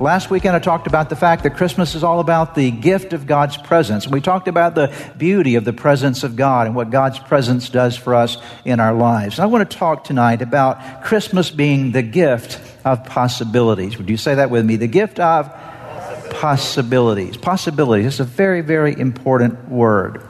Last weekend, I talked about the fact that Christmas is all about the gift of God's presence. We talked about the beauty of the presence of God and what God's presence does for us in our lives. And I want to talk tonight about Christmas being the gift of possibilities. Would you say that with me? The gift of possibilities. Possibilities. It's a very, very important word.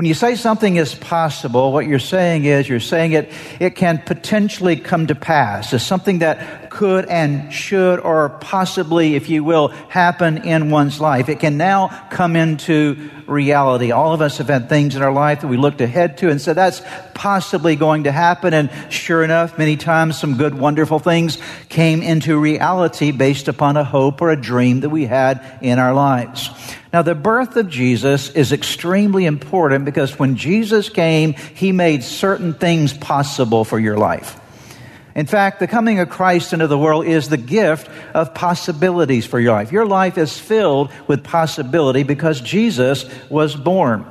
When you say something is possible, what you're saying is you're saying it, it can potentially come to pass. It's something that could and should or possibly, if you will, happen in one's life. It can now come into reality. All of us have had things in our life that we looked ahead to and said, that's possibly going to happen. And sure enough, many times some good, wonderful things came into reality based upon a hope or a dream that we had in our lives. Now, the birth of Jesus is extremely important because when Jesus came, he made certain things possible for your life. In fact, the coming of Christ into the world is the gift of possibilities for your life. Your life is filled with possibility because Jesus was born.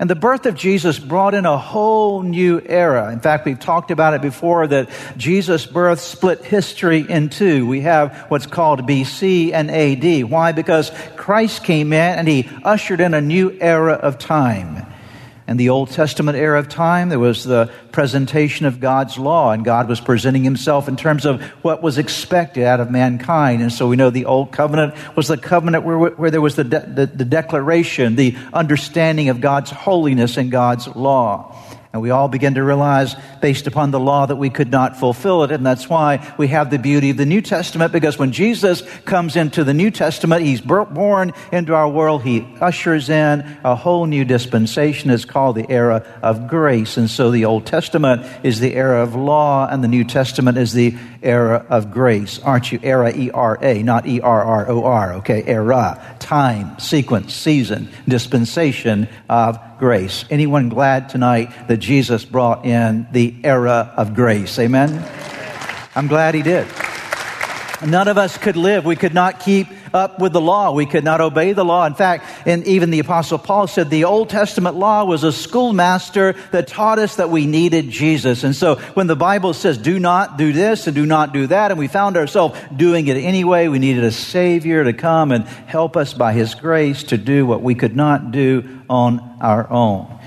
And the birth of Jesus brought in a whole new era. In fact, we've talked about it before that Jesus' birth split history in two. We have what's called BC and AD. Why? Because Christ came in and he ushered in a new era of time. In the Old Testament era of time, there was the presentation of God's law, and God was presenting himself in terms of what was expected out of mankind. And so we know the Old Covenant was the covenant where, where there was the, de- the, the declaration, the understanding of God's holiness and God's law. And we all begin to realize, based upon the law, that we could not fulfill it. And that's why we have the beauty of the New Testament, because when Jesus comes into the New Testament, he's born into our world. He ushers in a whole new dispensation. It's called the era of grace. And so the Old Testament is the era of law, and the New Testament is the era of grace. Aren't you? Era, E R A, not E R R O R, okay? Era, time, sequence, season, dispensation of grace. Anyone glad tonight that Jesus brought in the era of grace? Amen? I'm glad he did. None of us could live. We could not keep up with the law. We could not obey the law. In fact, and even the apostle Paul said the Old Testament law was a schoolmaster that taught us that we needed Jesus. And so when the Bible says do not do this and do not do that, and we found ourselves doing it anyway, we needed a savior to come and help us by his grace to do what we could not do on our own.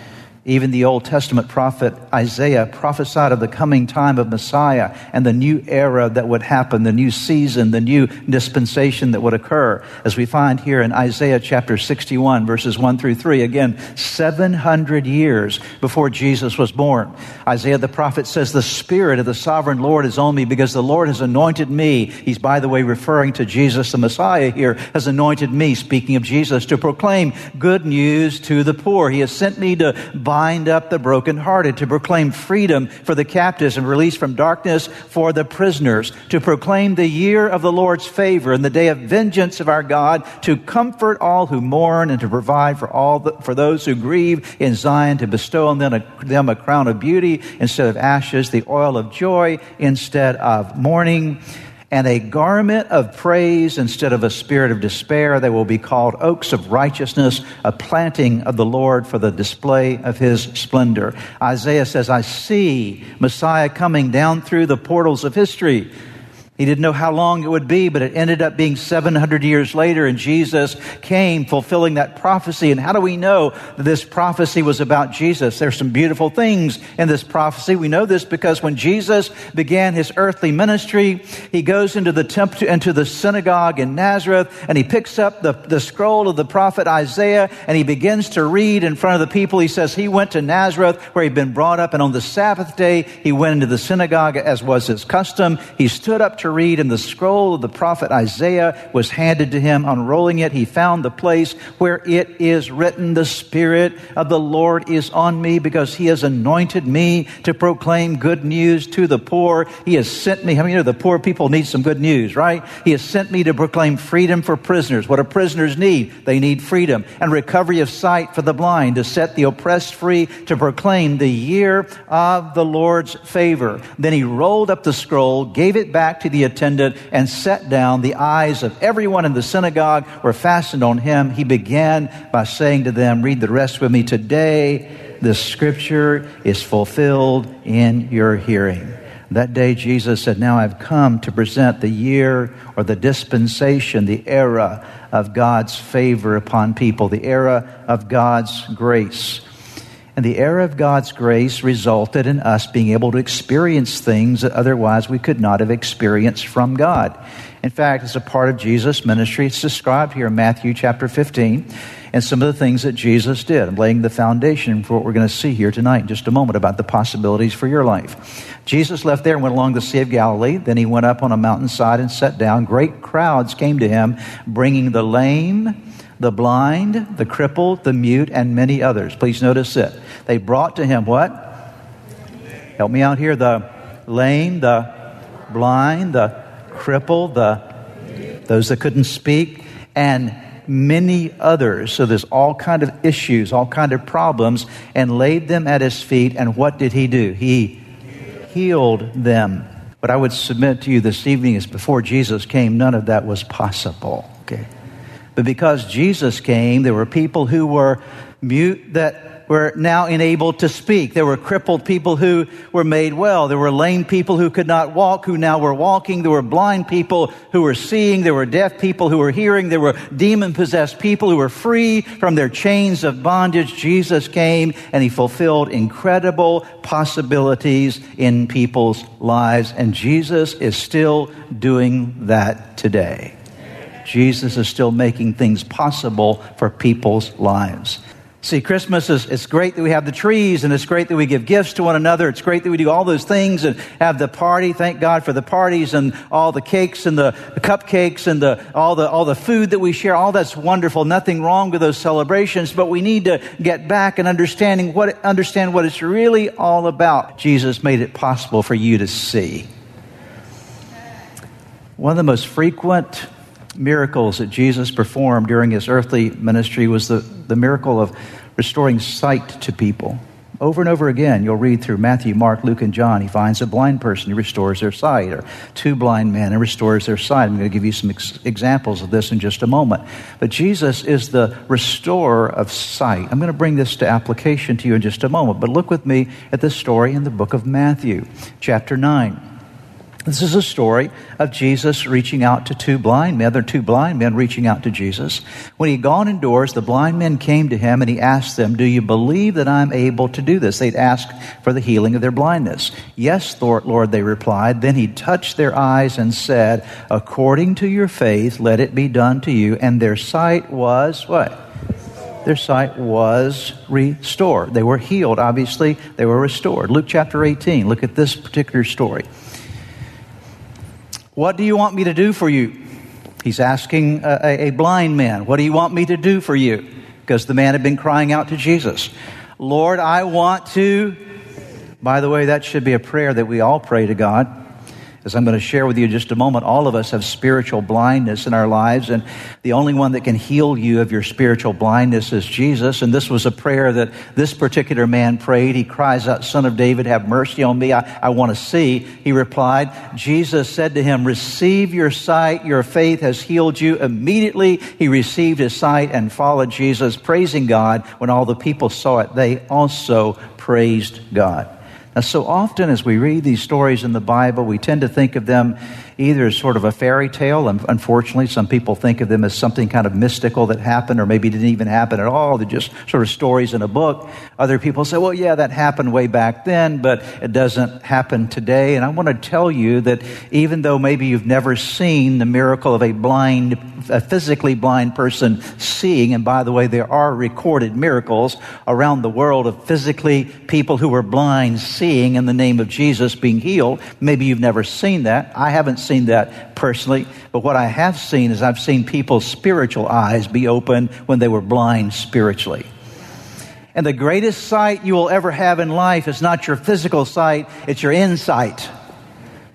Even the Old Testament prophet Isaiah prophesied of the coming time of Messiah and the new era that would happen, the new season, the new dispensation that would occur. As we find here in Isaiah chapter 61, verses 1 through 3, again, 700 years before Jesus was born. Isaiah the prophet says, The Spirit of the sovereign Lord is on me because the Lord has anointed me. He's, by the way, referring to Jesus the Messiah here, has anointed me, speaking of Jesus, to proclaim good news to the poor. He has sent me to bind up the brokenhearted, to proclaim freedom for the captives and release from darkness for the prisoners, to proclaim the year of the Lord's favor and the day of vengeance of our God, to comfort all who mourn and to provide for all the, for those who grieve in Zion, to bestow on them a, them a crown of beauty instead of ashes, the oil of joy instead of mourning and a garment of praise instead of a spirit of despair. They will be called oaks of righteousness, a planting of the Lord for the display of his splendor. Isaiah says, I see Messiah coming down through the portals of history. He didn't know how long it would be, but it ended up being 700 years later, and Jesus came fulfilling that prophecy. And how do we know that this prophecy was about Jesus? There's some beautiful things in this prophecy. We know this because when Jesus began his earthly ministry, he goes into the temple, into the synagogue in Nazareth, and he picks up the, the scroll of the prophet Isaiah, and he begins to read in front of the people. He says he went to Nazareth, where he'd been brought up, and on the Sabbath day, he went into the synagogue as was his custom. He stood up to read, and the scroll of the prophet Isaiah was handed to him. Unrolling it, he found the place where it is written, The Spirit of the Lord is on me because he has anointed me to proclaim good news to the poor. He has sent me. I many know the poor people need some good news, right? He has sent me to proclaim freedom for prisoners. What do prisoners need? They need freedom and recovery of sight for the blind, to set the oppressed free, to proclaim the year of the Lord's favor. Then he rolled up the scroll, gave it back to the attendant, and sat down. The eyes of everyone in the synagogue were fastened on him. He began by saying to them, Read the rest with me. Today, the scripture is fulfilled in your hearing. That day, Jesus said, Now I've come to present the year or the dispensation, the era of God's favor upon people, the era of God's grace. And the era of God's grace resulted in us being able to experience things that otherwise we could not have experienced from God. In fact, as a part of Jesus' ministry, it's described here in Matthew chapter 15 and some of the things that Jesus did. I'm laying the foundation for what we're going to see here tonight in just a moment about the possibilities for your life. Jesus left there and went along the Sea of Galilee. Then he went up on a mountainside and sat down. Great crowds came to him, bringing the lame, the blind, the crippled, the mute, and many others. Please notice it. They brought to him what? Help me out here. The lame, the blind, the crippled, the those that couldn't speak, and many others. So there's all kind of issues, all kind of problems, and laid them at his feet. And what did he do? He healed them. But I would submit to you this evening is before Jesus came, none of that was possible. Okay. But because Jesus came, there were people who were mute that were now enabled to speak. There were crippled people who were made well. There were lame people who could not walk who now were walking. There were blind people who were seeing. There were deaf people who were hearing. There were demon possessed people who were free from their chains of bondage. Jesus came and he fulfilled incredible possibilities in people's lives. And Jesus is still doing that today. Jesus is still making things possible for people's lives. See, Christmas is it's great that we have the trees and it's great that we give gifts to one another. It's great that we do all those things and have the party. Thank God for the parties and all the cakes and the, cupcakes and the, all the, all the food that we share. All that's wonderful. Nothing wrong with those celebrations, but we need to get back and understanding what, understand what it's really all about. Jesus made it possible for you to see. One of the most frequent miracles that Jesus performed during his earthly ministry was the, the miracle of restoring sight to people. Over and over again, you'll read through Matthew, Mark, Luke, and John. He finds a blind person, he restores their sight, or two blind men, and restores their sight. I'm going to give you some ex- examples of this in just a moment. But Jesus is the restorer of sight. I'm going to bring this to application to you in just a moment. But look with me at this story in the book of Matthew, chapter 9. This is a story of Jesus reaching out to two blind men. There are two blind men reaching out to Jesus. When he had gone indoors, the blind men came to him and he asked them, Do you believe that I'm able to do this? They'd asked for the healing of their blindness. Yes, Lord, they replied. Then he touched their eyes and said, According to your faith, let it be done to you. And their sight was what? their sight was restored. They were healed, obviously, they were restored. Luke chapter 18, look at this particular story. What do you want me to do for you? He's asking a, a, blind man, What do you want me to do for you? Because the man had been crying out to Jesus, Lord, I want to. By the way, that should be a prayer that we all pray to God. As I'm going to share with you just a moment, all of us have spiritual blindness in our lives, and the only one that can heal you of your spiritual blindness is Jesus. And this was a prayer that this particular man prayed. He cries out, Son of David, have mercy on me. I, I want to see. He replied, Jesus said to him, Receive your sight. Your faith has healed you. Immediately he received his sight and followed Jesus, praising God. When all the people saw it, they also praised God. Now, so often as we read these stories in the Bible, we tend to think of them either as sort of a fairy tale, unfortunately, some people think of them as something kind of mystical that happened or maybe didn't even happen at all. They're just sort of stories in a book. Other people say, well, yeah, that happened way back then, but it doesn't happen today. And I want to tell you that even though maybe you've never seen the miracle of a blind, a physically blind person seeing, and by the way, there are recorded miracles around the world of physically people who were blind seeing in the name of Jesus being healed. Maybe you've never seen that. I haven't seen that personally, but what I have seen is I've seen people's spiritual eyes be opened when they were blind spiritually. And the greatest sight you will ever have in life is not your physical sight, it's your insight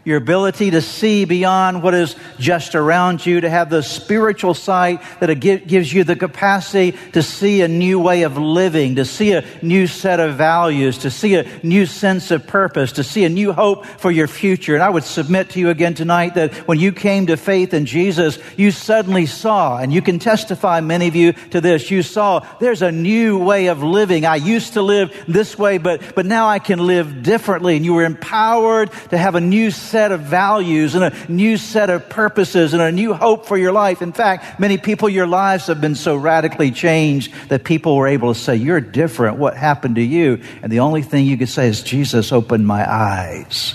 your ability to see beyond what is just around you, to have the spiritual sight that gives you the capacity to see a new way of living, to see a new set of values, to see a new sense of purpose, to see a new hope for your future. And I would submit to you again tonight that when you came to faith in Jesus, you suddenly saw, and you can testify, many of you, to this, you saw there's a new way of living. I used to live this way, but, but now I can live differently. And you were empowered to have a new set of values and a new set of purposes and a new hope for your life. In fact, many people, your lives have been so radically changed that people were able to say, You're different. What happened to you? And the only thing you could say is, Jesus opened my eyes.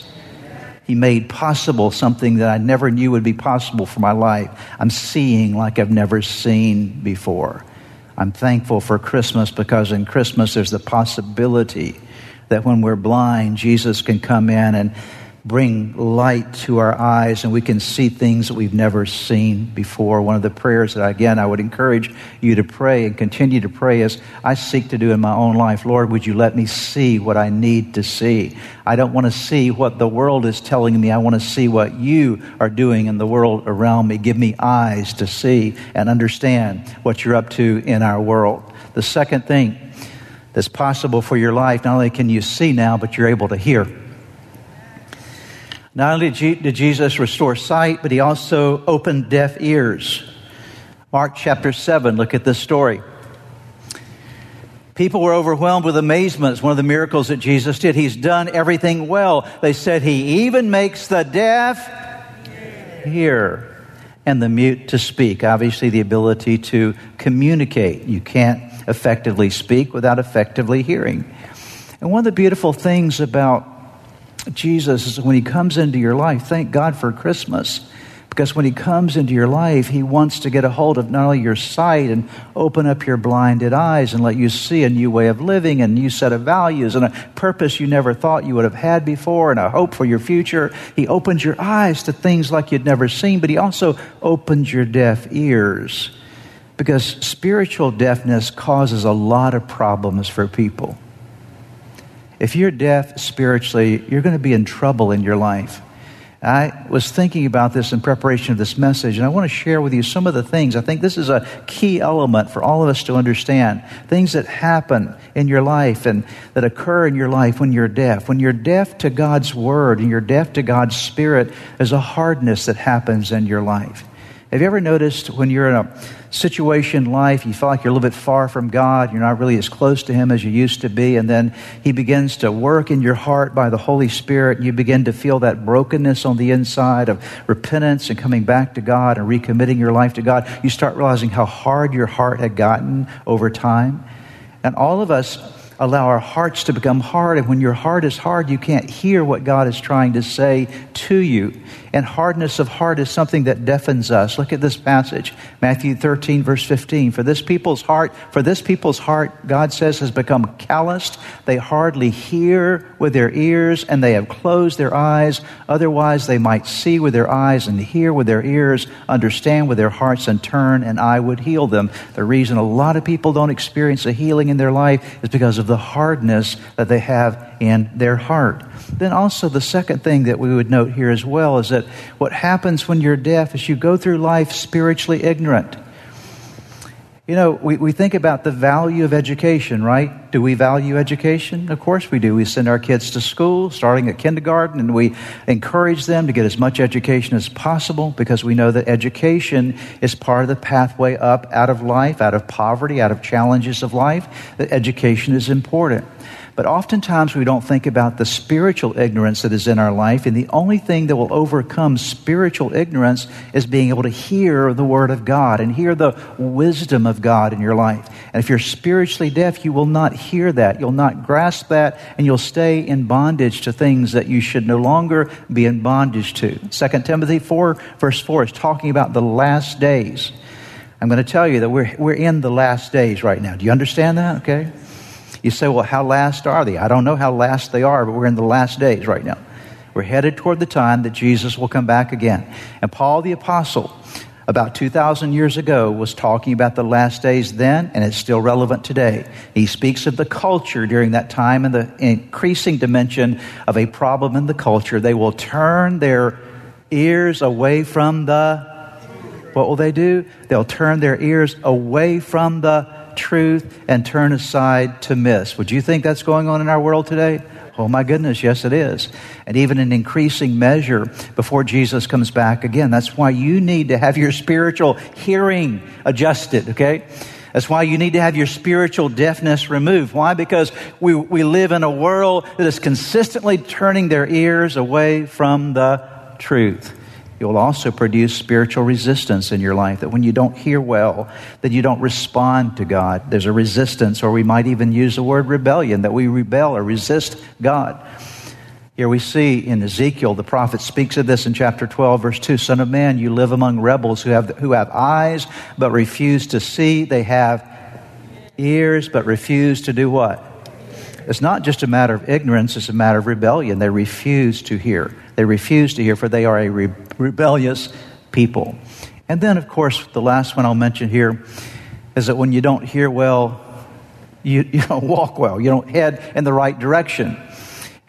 He made possible something that I never knew would be possible for my life. I'm seeing like I've never seen before. I'm thankful for Christmas because in Christmas there's the possibility that when we're blind, Jesus can come in and bring light to our eyes and we can see things that we've never seen before. One of the prayers that, again, I would encourage you to pray and continue to pray as I seek to do in my own life. Lord, would you let me see what I need to see? I don't want to see what the world is telling me. I want to see what you are doing in the world around me. Give me eyes to see and understand what you're up to in our world. The second thing that's possible for your life, not only can you see now, but you're able to hear. Not only did Jesus restore sight, but he also opened deaf ears. Mark chapter 7, look at this story. People were overwhelmed with amazement. It's one of the miracles that Jesus did. He's done everything well. They said he even makes the deaf hear and the mute to speak. Obviously, the ability to communicate. You can't effectively speak without effectively hearing. And one of the beautiful things about Jesus, when he comes into your life, thank God for Christmas. Because when he comes into your life, he wants to get a hold of not only your sight and open up your blinded eyes and let you see a new way of living, a new set of values, and a purpose you never thought you would have had before, and a hope for your future. He opens your eyes to things like you'd never seen, but he also opens your deaf ears. Because spiritual deafness causes a lot of problems for people. If you're deaf spiritually, you're going to be in trouble in your life. I was thinking about this in preparation of this message, and I want to share with you some of the things. I think this is a key element for all of us to understand. Things that happen in your life and that occur in your life when you're deaf. When you're deaf to God's Word and you're deaf to God's Spirit, there's a hardness that happens in your life. Have you ever noticed when you're in a situation in life, you feel like you're a little bit far from God, you're not really as close to Him as you used to be, and then He begins to work in your heart by the Holy Spirit, and you begin to feel that brokenness on the inside of repentance and coming back to God and recommitting your life to God. You start realizing how hard your heart had gotten over time. And all of us allow our hearts to become hard. And when your heart is hard, you can't hear what God is trying to say to you. And hardness of heart is something that deafens us. Look at this passage, Matthew 13, verse 15. For this people's heart, for this people's heart, God says, has become calloused. They hardly hear with their ears, and they have closed their eyes. Otherwise, they might see with their eyes and hear with their ears, understand with their hearts, and turn, and I would heal them. The reason a lot of people don't experience a healing in their life is because of the hardness that they have in their heart. Then, also, the second thing that we would note here as well is that what happens when you're deaf is you go through life spiritually ignorant. You know, we, we think about the value of education, right? Do we value education? Of course we do. We send our kids to school, starting at kindergarten, and we encourage them to get as much education as possible because we know that education is part of the pathway up out of life, out of poverty, out of challenges of life, that education is important. But oftentimes we don't think about the spiritual ignorance that is in our life, and the only thing that will overcome spiritual ignorance is being able to hear the Word of God and hear the wisdom of God in your life. And if you're spiritually deaf, you will not hear that. You'll not grasp that, and you'll stay in bondage to things that you should no longer be in bondage to. 2 Timothy 4, verse 4 is talking about the last days. I'm going to tell you that we're, we're in the last days right now. Do you understand that? Okay. You say, well, how last are they? I don't know how last they are, but we're in the last days right now. We're headed toward the time that Jesus will come back again. And Paul the Apostle, about 2,000 years ago, was talking about the last days then, and it's still relevant today. He speaks of the culture during that time and the increasing dimension of a problem in the culture. They will turn their ears away from the. What will they do? They'll turn their ears away from the truth and turn aside to miss. Would you think that's going on in our world today? Oh my goodness, yes it is. And even in increasing measure before Jesus comes back again. That's why you need to have your spiritual hearing adjusted, okay? That's why you need to have your spiritual deafness removed. Why? Because we, we live in a world that is consistently turning their ears away from the truth. It will also produce spiritual resistance in your life. That when you don't hear well, that you don't respond to God. There's a resistance, or we might even use the word rebellion, that we rebel or resist God. Here we see in Ezekiel, the prophet speaks of this in chapter 12, verse 2 Son of man, you live among rebels who have, who have eyes but refuse to see. They have ears but refuse to do what? It's not just a matter of ignorance, it's a matter of rebellion. They refuse to hear. They refuse to hear, for they are a re- rebellious people. And then, of course, the last one I'll mention here is that when you don't hear well, you, you don't walk well. You don't head in the right direction.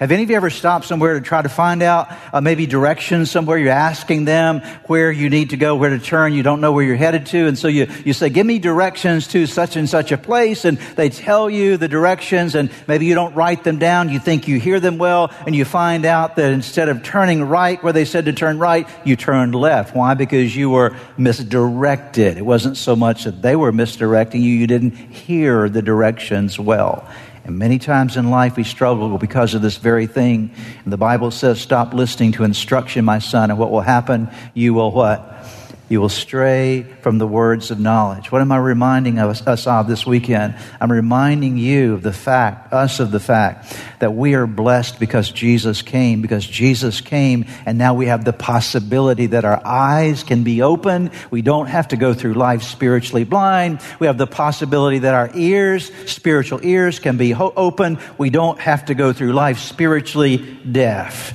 Have any of you ever stopped somewhere to try to find out uh, maybe directions somewhere? You're asking them where you need to go, where to turn. You don't know where you're headed to. And so you, you say, give me directions to such and such a place. And they tell you the directions and maybe you don't write them down. You think you hear them well and you find out that instead of turning right where they said to turn right, you turned left. Why? Because you were misdirected. It wasn't so much that they were misdirecting you. You didn't hear the directions well. And many times in life we struggle because of this very thing. And the Bible says, stop listening to instruction, my son, and what will happen? You will what? You will stray from the words of knowledge. What am I reminding us, us, of this weekend? I'm reminding you of the fact, us of the fact, that we are blessed because Jesus came, because Jesus came, and now we have the possibility that our eyes can be open. We don't have to go through life spiritually blind. We have the possibility that our ears, spiritual ears, can be ho- open. We don't have to go through life spiritually deaf.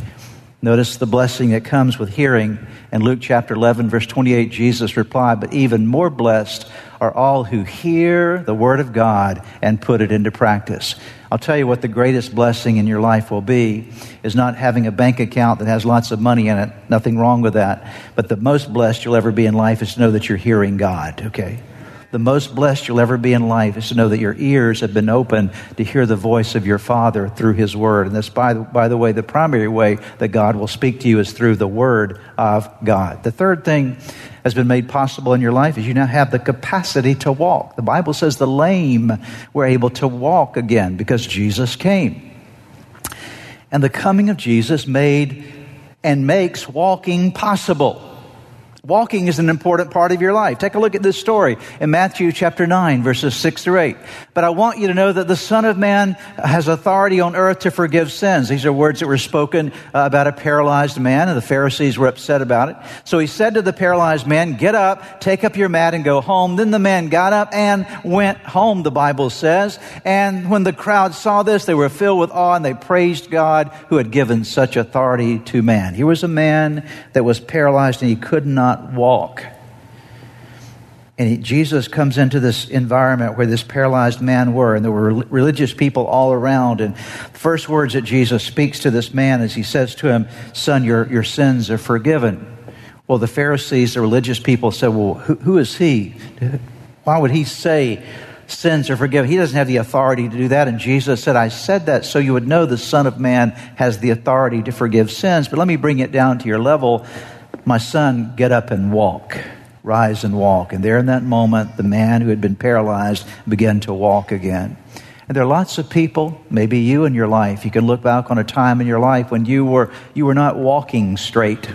Notice the blessing that comes with hearing. In Luke chapter 11, verse 28, Jesus replied, But even more blessed are all who hear the word of God and put it into practice. I'll tell you what the greatest blessing in your life will be is not having a bank account that has lots of money in it. Nothing wrong with that. But the most blessed you'll ever be in life is to know that you're hearing God, okay? The most blessed you'll ever be in life is to know that your ears have been opened to hear the voice of your Father through His Word. And this, by the, by the way, the primary way that God will speak to you is through the Word of God. The third thing has been made possible in your life is you now have the capacity to walk. The Bible says the lame were able to walk again because Jesus came. And the coming of Jesus made and makes walking possible. Walking is an important part of your life. Take a look at this story in Matthew chapter 9, verses 6 through 8. But I want you to know that the Son of Man has authority on earth to forgive sins. These are words that were spoken uh, about a paralyzed man, and the Pharisees were upset about it. So he said to the paralyzed man, Get up, take up your mat, and go home. Then the man got up and went home, the Bible says. And when the crowd saw this, they were filled with awe, and they praised God who had given such authority to man. Here was a man that was paralyzed, and he could not walk. And he, Jesus comes into this environment where this paralyzed man were, and there were religious people all around. And the first words that Jesus speaks to this man is he says to him, Son, your, your sins are forgiven. Well, the Pharisees, the religious people said, Well, who, who is he? Why would he say sins are forgiven? He doesn't have the authority to do that. And Jesus said, I said that so you would know the Son of Man has the authority to forgive sins. But let me bring it down to your level my son, get up and walk. Rise and walk. And there in that moment, the man who had been paralyzed began to walk again. And there are lots of people, maybe you in your life, you can look back on a time in your life when you were, you were not walking straight.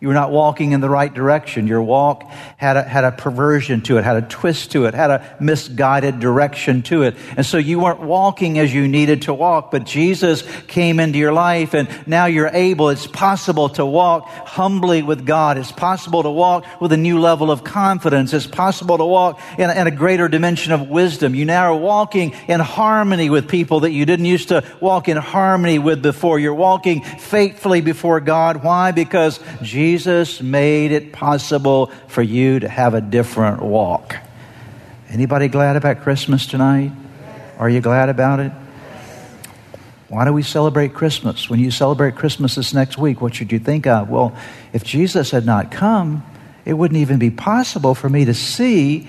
You were not walking in the right direction. Your walk had a, had a perversion to it, had a twist to it, had a misguided direction to it. And so you weren't walking as you needed to walk, but Jesus came into your life and now you're able, it's possible to walk humbly with God. It's possible to walk with a new level of confidence. It's possible to walk in a, in a greater dimension of wisdom. You now are walking in harmony with people that you didn't used to walk in harmony with before. You're walking faithfully before God. Why? Because Jesus Jesus made it possible for you to have a different walk. Anybody glad about Christmas tonight? Are you glad about it? Why do we celebrate Christmas? When you celebrate Christmas this next week, what should you think of? Well, if Jesus had not come, it wouldn't even be possible for me to see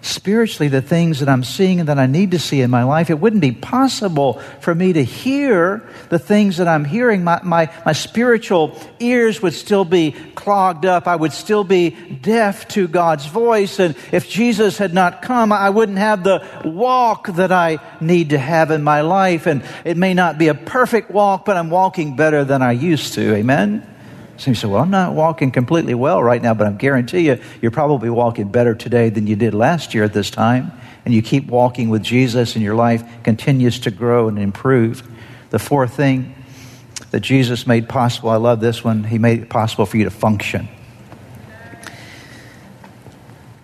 spiritually the things that I'm seeing and that I need to see in my life. It wouldn't be possible for me to hear the things that I'm hearing. My, my, my spiritual ears would still be clogged up. I would still be deaf to God's voice. And if Jesus had not come, I wouldn't have the walk that I need to have in my life. And it may not be a perfect walk, but I'm walking better than I used to. Amen? So you say, well, I'm not walking completely well right now, but I guarantee you, you're probably walking better today than you did last year at this time. And you keep walking with Jesus, and your life continues to grow and improve. The fourth thing that Jesus made possible, I love this one, he made it possible for you to function.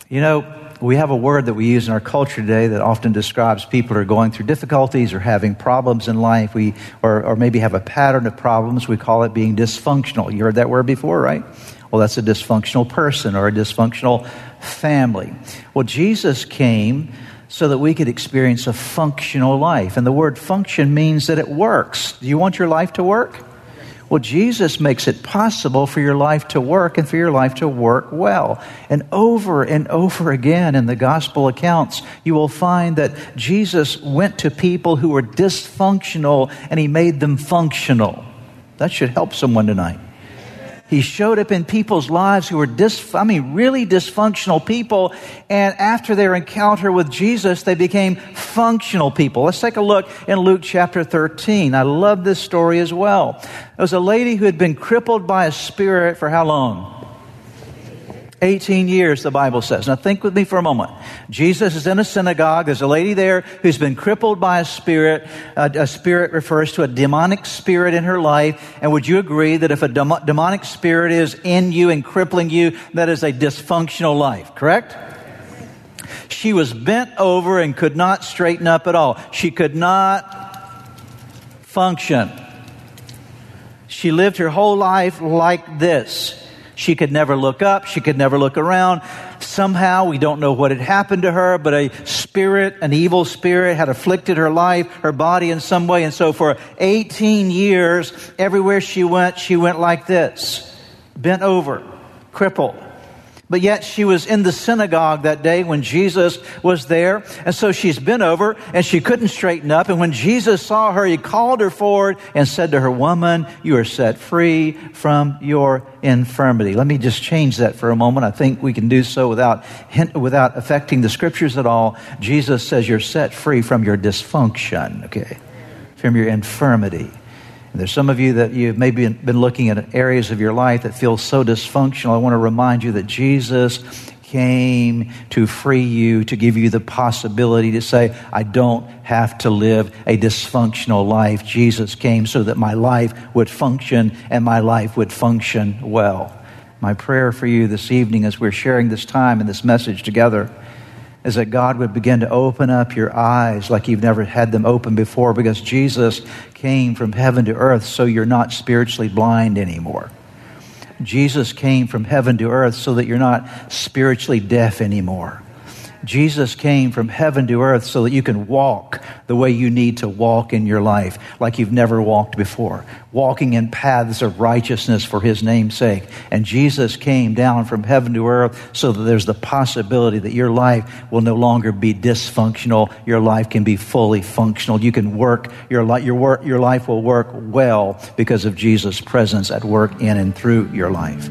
You know, we have a word that we use in our culture today that often describes people who are going through difficulties or having problems in life. We, or, or maybe have a pattern of problems. We call it being dysfunctional. You heard that word before, right? Well, that's a dysfunctional person or a dysfunctional family. Well, Jesus came so that we could experience a functional life. And the word function means that it works. Do you want your life to work? Well, Jesus makes it possible for your life to work and for your life to work well. And over and over again in the gospel accounts, you will find that Jesus went to people who were dysfunctional and he made them functional. That should help someone tonight. He showed up in people's lives who were dis, I mean, really dysfunctional people. And after their encounter with Jesus, they became functional people. Let's take a look in Luke chapter 13. I love this story as well. There was a lady who had been crippled by a spirit for how long? 18 years, the Bible says. Now think with me for a moment. Jesus is in a synagogue. There's a lady there who's been crippled by a spirit. Uh, a spirit refers to a demonic spirit in her life. And would you agree that if a dem- demonic spirit is in you and crippling you, that is a dysfunctional life, correct? She was bent over and could not straighten up at all. She could not function. She lived her whole life like this. She could never look up. She could never look around. Somehow, we don't know what had happened to her, but a spirit, an evil spirit, had afflicted her life, her body in some way. And so for 18 years, everywhere she went, she went like this bent over, crippled. But yet she was in the synagogue that day when Jesus was there. And so she's been over and she couldn't straighten up. And when Jesus saw her, he called her forward and said to her, Woman, you are set free from your infirmity. Let me just change that for a moment. I think we can do so without, without affecting the scriptures at all. Jesus says you're set free from your dysfunction, okay? From your infirmity. There's some of you that you've maybe been looking at areas of your life that feel so dysfunctional. I want to remind you that Jesus came to free you, to give you the possibility to say, I don't have to live a dysfunctional life. Jesus came so that my life would function and my life would function well. My prayer for you this evening as we're sharing this time and this message together is that God would begin to open up your eyes like you've never had them open before because Jesus came from heaven to earth so you're not spiritually blind anymore. Jesus came from heaven to earth so that you're not spiritually deaf anymore. Jesus came from heaven to earth so that you can walk the way you need to walk in your life like you've never walked before, walking in paths of righteousness for his name's sake. And Jesus came down from heaven to earth so that there's the possibility that your life will no longer be dysfunctional. Your life can be fully functional. You can work, your, li- your, work, your life will work well because of Jesus' presence at work in and through your life.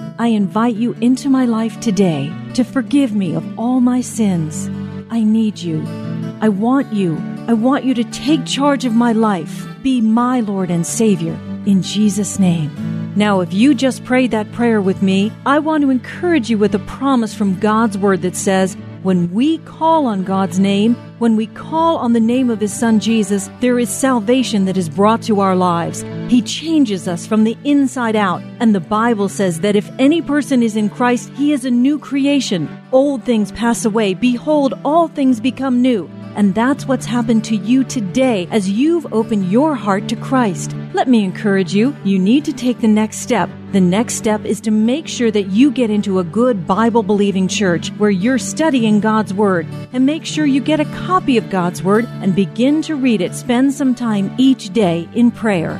I invite you into my life today to forgive me of all my sins. I need you. I want you. I want you to take charge of my life. Be my Lord and Savior. In Jesus' name. Now, if you just prayed that prayer with me, I want to encourage you with a promise from God's Word that says, when we call on God's name, when we call on the name of His Son Jesus, there is salvation that is brought to our lives. He changes us from the inside out. And the Bible says that if any person is in Christ, he is a new creation. Old things pass away. Behold, all things become new. And that's what's happened to you today as you've opened your heart to Christ. Let me encourage you, you need to take the next step. The next step is to make sure that you get into a good Bible believing church where you're studying God's Word. And make sure you get a copy of God's Word and begin to read it. Spend some time each day in prayer.